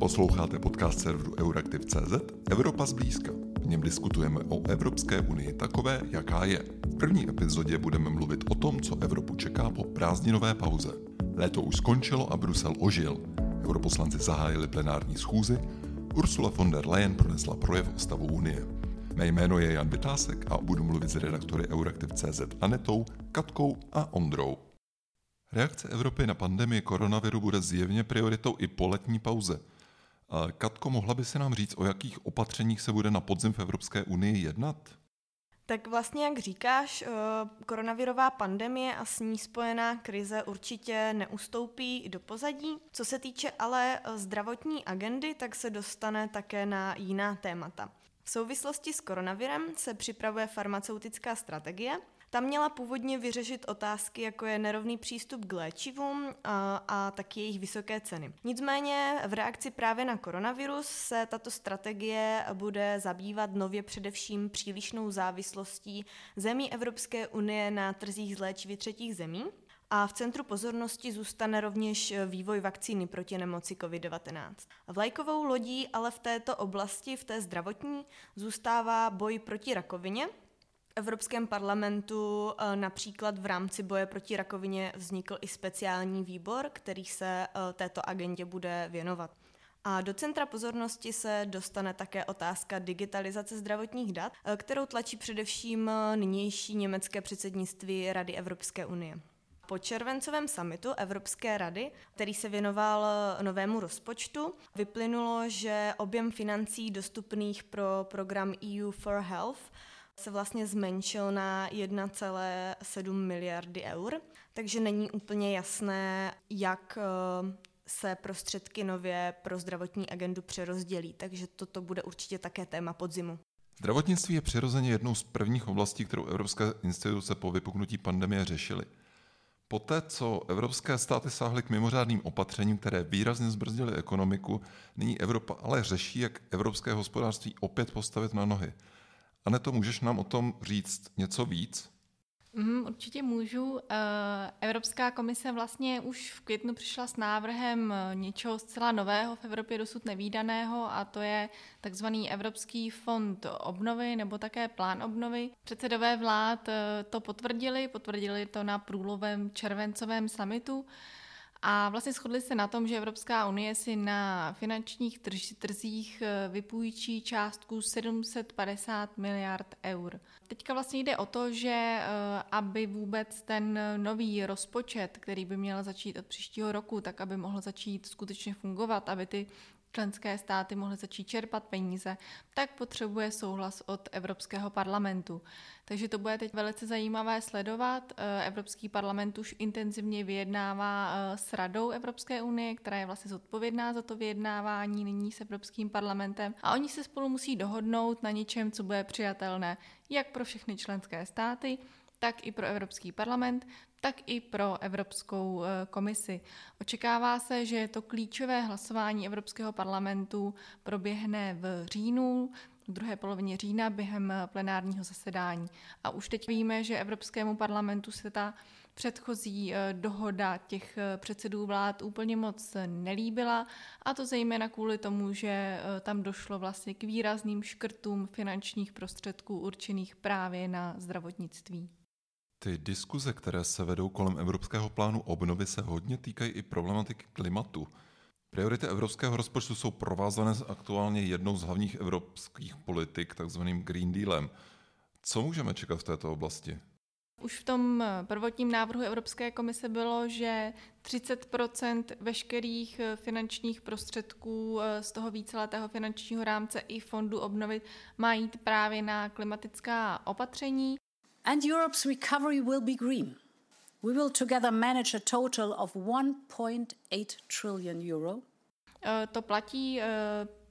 Posloucháte podcast serveru Euraktiv.cz Evropa zblízka. V něm diskutujeme o Evropské unii takové, jaká je. V první epizodě budeme mluvit o tom, co Evropu čeká po prázdninové pauze. Léto už skončilo a Brusel ožil. Europoslanci zahájili plenární schůzi, Ursula von der Leyen pronesla projev o stavu Unie. Mé jméno je Jan Vytásek a budu mluvit s redaktory Euraktiv.cz Anetou, Katkou a Ondrou. Reakce Evropy na pandemii koronaviru bude zjevně prioritou i po letní pauze. Katko, mohla by se nám říct, o jakých opatřeních se bude na podzim v Evropské unii jednat? Tak vlastně, jak říkáš, eh, koronavirová pandemie a s ní spojená krize určitě neustoupí do pozadí. Co se týče ale zdravotní agendy, tak se dostane také na jiná témata. V souvislosti s koronavirem se připravuje farmaceutická strategie, ta měla původně vyřešit otázky, jako je nerovný přístup k léčivům a, a taky jejich vysoké ceny. Nicméně v reakci právě na koronavirus se tato strategie bude zabývat nově především přílišnou závislostí zemí Evropské unie na trzích z léčivy třetích zemí, a v centru pozornosti zůstane rovněž vývoj vakcíny proti nemoci COVID-19. Vlajkovou lodí ale v této oblasti, v té zdravotní, zůstává boj proti rakovině, Evropském parlamentu eh, například v rámci boje proti rakovině vznikl i speciální výbor, který se eh, této agendě bude věnovat. A do centra pozornosti se dostane také otázka digitalizace zdravotních dat, eh, kterou tlačí především nynější německé předsednictví Rady Evropské unie. Po červencovém summitu Evropské rady, který se věnoval novému rozpočtu, vyplynulo, že objem financí dostupných pro program EU for Health se vlastně zmenšil na 1,7 miliardy eur, takže není úplně jasné, jak eh, se prostředky nově pro zdravotní agendu přerozdělí, takže toto bude určitě také téma podzimu. Zdravotnictví je přirozeně jednou z prvních oblastí, kterou evropské instituce po vypuknutí pandemie řešily. Poté, co evropské státy sáhly k mimořádným opatřením, které výrazně zbrzdily ekonomiku, nyní Evropa ale řeší, jak evropské hospodářství opět postavit na nohy – Aneto, můžeš nám o tom říct něco víc? Mm, určitě můžu. Eh, Evropská komise vlastně už v květnu přišla s návrhem eh, něčeho zcela nového v Evropě dosud nevýdaného a to je takzvaný Evropský fond obnovy nebo také plán obnovy. Předsedové vlád eh, to potvrdili, potvrdili to na průlovém červencovém summitu. A vlastně shodli se na tom, že Evropská unie si na finančních trzích eh, vypůjčí částku 750 miliard eur. Teďka vlastně jde o to, že eh, aby vůbec ten nový rozpočet, který by měl začít od příštího roku, tak aby mohl začít skutečně fungovat, aby ty členské státy mohly začít čerpat peníze, tak potřebuje souhlas od Evropského parlamentu. Takže to bude teď velice zajímavé sledovat. Eh, Evropský parlament už intenzivně vyjednává eh, s Radou Evropské unie, která je vlastně zodpovědná za to vyjednávání nyní s Evropským parlamentem. A oni se spolu musí dohodnout na něčem, co bude přijatelné jak pro všechny členské státy, tak i pro Evropský parlament, tak i pro Evropskou eh, komisi. Očekává se, že to klíčové hlasování Evropského parlamentu proběhne v říjnu, v druhé polovině října během eh, plenárního zasedání. A už teď víme, že Evropskému parlamentu se ta předchozí eh, dohoda těch předsedů vlád úplně moc nelíbila a to zejména kvůli tomu, že tam došlo vlastně k výrazným škrtům finančních prostředků určených právě na zdravotnictví. Ty diskuze, které se vedou kolem Evropského plánu obnovy, se hodně týkají i problematiky klimatu. Priority evropského rozpočtu jsou provázané s aktuálně jednou z hlavních evropských politik, takzvaným Green Dealem. Co můžeme čekat v této oblasti? Už v tom prvotním návrhu Evropské komise bylo, že 30% veškerých finančních prostředků eh, z toho víceletého finančního rámce i fondu obnovy má jít právě na klimatická opatření. And Europe's recovery will be green. We will together manage a total of 1.8 trillion euro. To platí,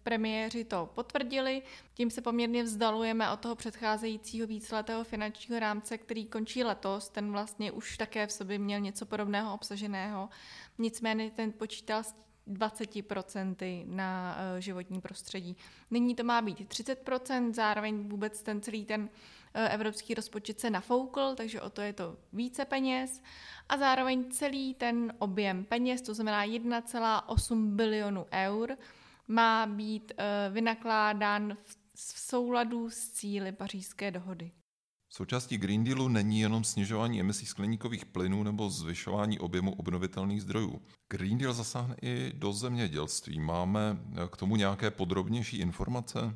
premiéři to potvrdili, tím se poměrně vzdalujeme od toho předcházejícího víceletého finančního rámce, který končí letos, ten vlastně už také v sobě měl něco podobného obsaženého, nicméně ten počítal s 20% na eh, životní prostředí. Nyní to má být 30%, zároveň vůbec ten celý ten eh, evropský rozpočet se nafoukl, takže o to je to více peněz a zároveň celý ten objem peněz, to znamená 1,8 bilionu eur, má být uh, vynakládán v souladu s cíly pařížské dohody. Součástí Green Dealu není jenom snižování emisí skleníkových plynů nebo zvyšování objemu obnovitelných zdrojů. Green Deal zasáhne i do zemědělství. Máme k tomu nějaké podrobnější informace?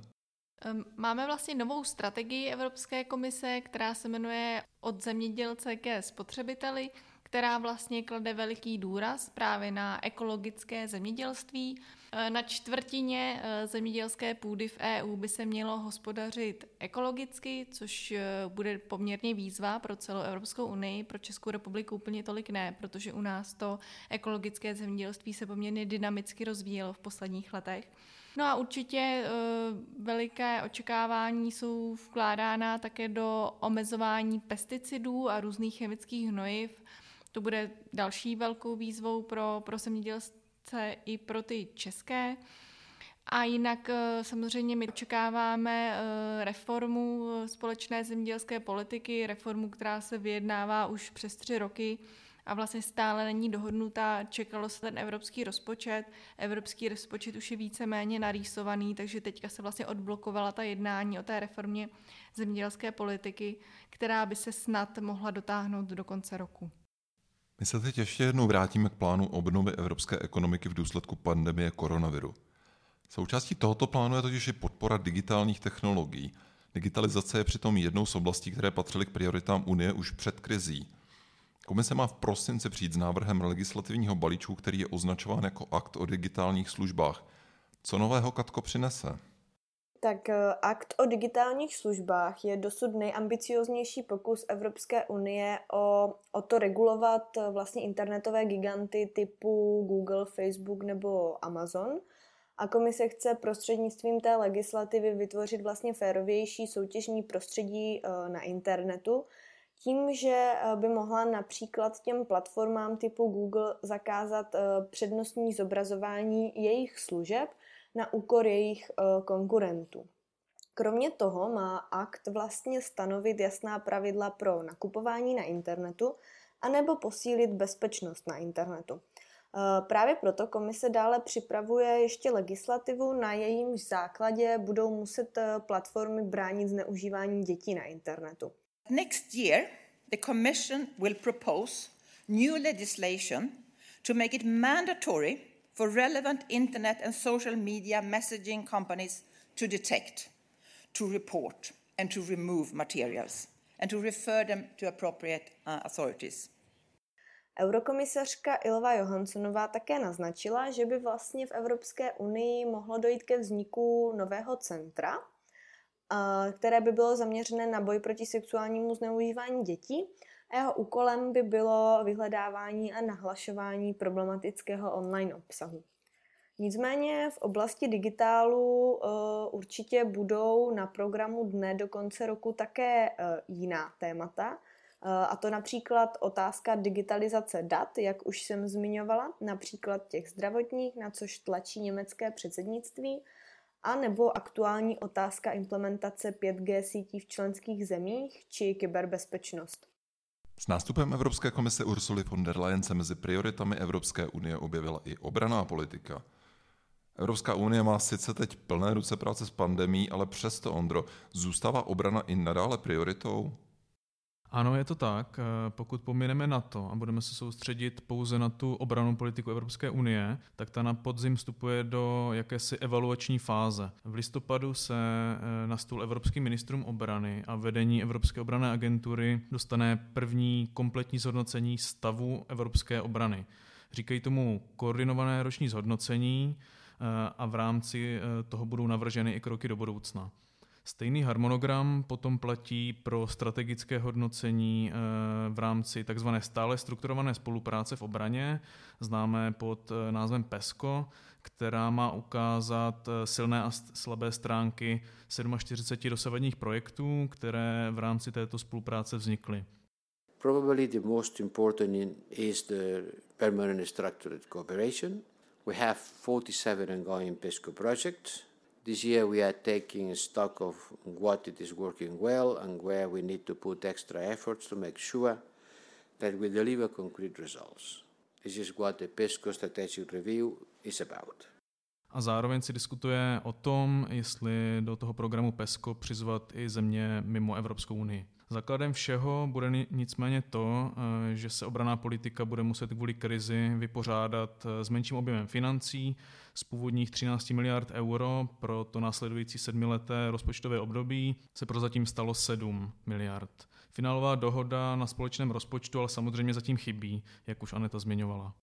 Máme vlastně novou strategii Evropské komise, která se jmenuje Od zemědělce ke spotřebiteli, která vlastně klade veliký důraz právě na ekologické zemědělství. E, na čtvrtině e, zemědělské půdy v EU by se mělo hospodařit ekologicky, což e, bude poměrně výzva pro celou Evropskou unii, pro Českou republiku úplně tolik ne, protože u nás to ekologické zemědělství se poměrně dynamicky rozvíjelo v posledních letech. No a určitě uh, veliké očekávání jsou vkládána také do omezování pesticidů a různých chemických hnojiv. To bude další velkou výzvou pro, pro zemědělce i pro ty české. A jinak uh, samozřejmě my očekáváme uh, reformu společné zemědělské politiky, reformu, která se vyjednává už přes tři roky a vlastně stále není dohodnutá. Čekalo se ten evropský rozpočet. Evropský rozpočet už je víceméně narýsovaný, takže teďka se vlastně odblokovala ta jednání o té reformě zemědělské politiky, která by se snad mohla dotáhnout do konce roku. My se teď ještě jednou vrátíme k plánu obnovy evropské ekonomiky v důsledku pandemie koronaviru. Součástí tohoto plánu je totiž i podpora digitálních technologií. Digitalizace je přitom jednou z oblastí, které patřily k prioritám Unie už před krizí. Komise má v prosinci přijít s návrhem legislativního balíčku, který je označován jako akt o digitálních službách. Co nového Katko přinese? Tak eh, akt o digitálních službách je dosud nejambicioznější pokus Evropské unie o, o to regulovat eh, vlastně internetové giganty typu Google, Facebook nebo Amazon. A komise chce prostřednictvím té legislativy vytvořit vlastně férovější soutěžní prostředí eh, na internetu, tím, že by mohla například těm platformám typu Google zakázat přednostní zobrazování jejich služeb na úkor jejich eh, konkurentů. Kromě toho má akt vlastně stanovit jasná pravidla pro nakupování na internetu anebo posílit bezpečnost na internetu. Právě proto komise dále připravuje ještě legislativu, na jejímž základě budou muset platformy bránit zneužívání dětí na internetu. Next year, the Commission will propose new legislation to make it mandatory for relevant internet and social media messaging companies to detect, to report, and to remove materials, and to refer them to appropriate uh, authorities. Eurokomisařka Ilva Johanssonová také naznačila, že by vlastně v Evropské unii mohlo dojít ke vzniku nového centra, které by bylo zaměřené na boj proti sexuálnímu zneužívání dětí a jeho úkolem by bylo vyhledávání a nahlašování problematického online obsahu. Nicméně v oblasti digitálu uh, určitě budou na programu dne do konce roku také uh, jiná témata, uh, a to například otázka digitalizace dat, jak už jsem zmiňovala, například těch zdravotních, na což tlačí německé předsednictví, a nebo aktuální otázka implementace 5G sítí v členských zemích či kyberbezpečnost. S nástupem Evropské komise Ursuly von der Leyen se mezi prioritami Evropské unie objevila i obraná politika. Evropská unie má sice teď plné ruce práce s pandemí, ale přesto, Ondro, zůstává obrana i nadále prioritou? Ano, je to tak. Eh, pokud pomineme na to a budeme se soustředit pouze na tu obranou politiku Evropské unie, tak ta na podzim vstupuje do jakési evaluační fáze. V listopadu se eh, na stůl evropským ministrům obrany a vedení Evropské obrané agentury dostane první kompletní zhodnocení stavu evropské obrany. Říkají tomu koordinované roční zhodnocení eh, a v rámci toho budou navrženy i kroky do budoucna. Stejný harmonogram potom platí pro strategické hodnocení eh, v rámci tzv. stále strukturované spolupráce v obraně, známé pod eh, názvem PESCO, která má ukázat eh, silné a slabé stránky 47 dosavadních projektů, které v rámci této spolupráce vznikly. Probably the most important is the permanent structured cooperation. We have 47 ongoing PESCO projects This year we are taking stock of what it is working well and where we need to put extra efforts to make sure that we deliver concrete results. This is what the PESCO strategic review is about. a zároveň se diskutuje o tom, jestli do toho programu PESCO přizvat i země mimo Evropskou unii. Základem všeho bude nicméně to, eh, že se obraná politika bude muset kvůli krizi vypořádat eh, s menším objemem financí z původních 13 miliard euro pro to následující sedmileté rozpočtové období se prozatím stalo 7 miliard. Finálová dohoda na společném rozpočtu ale samozřejmě zatím chybí, jak už Aneta zmiňovala.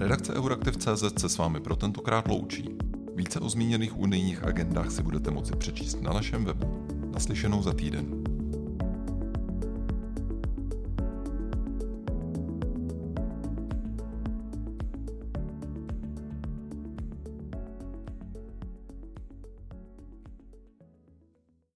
Redakce Euraktiv.cz se s vámi pro tentokrát loučí. Více o zmíněných unijních agendách si budete moci přečíst na našem webu. Naslyšenou za týden.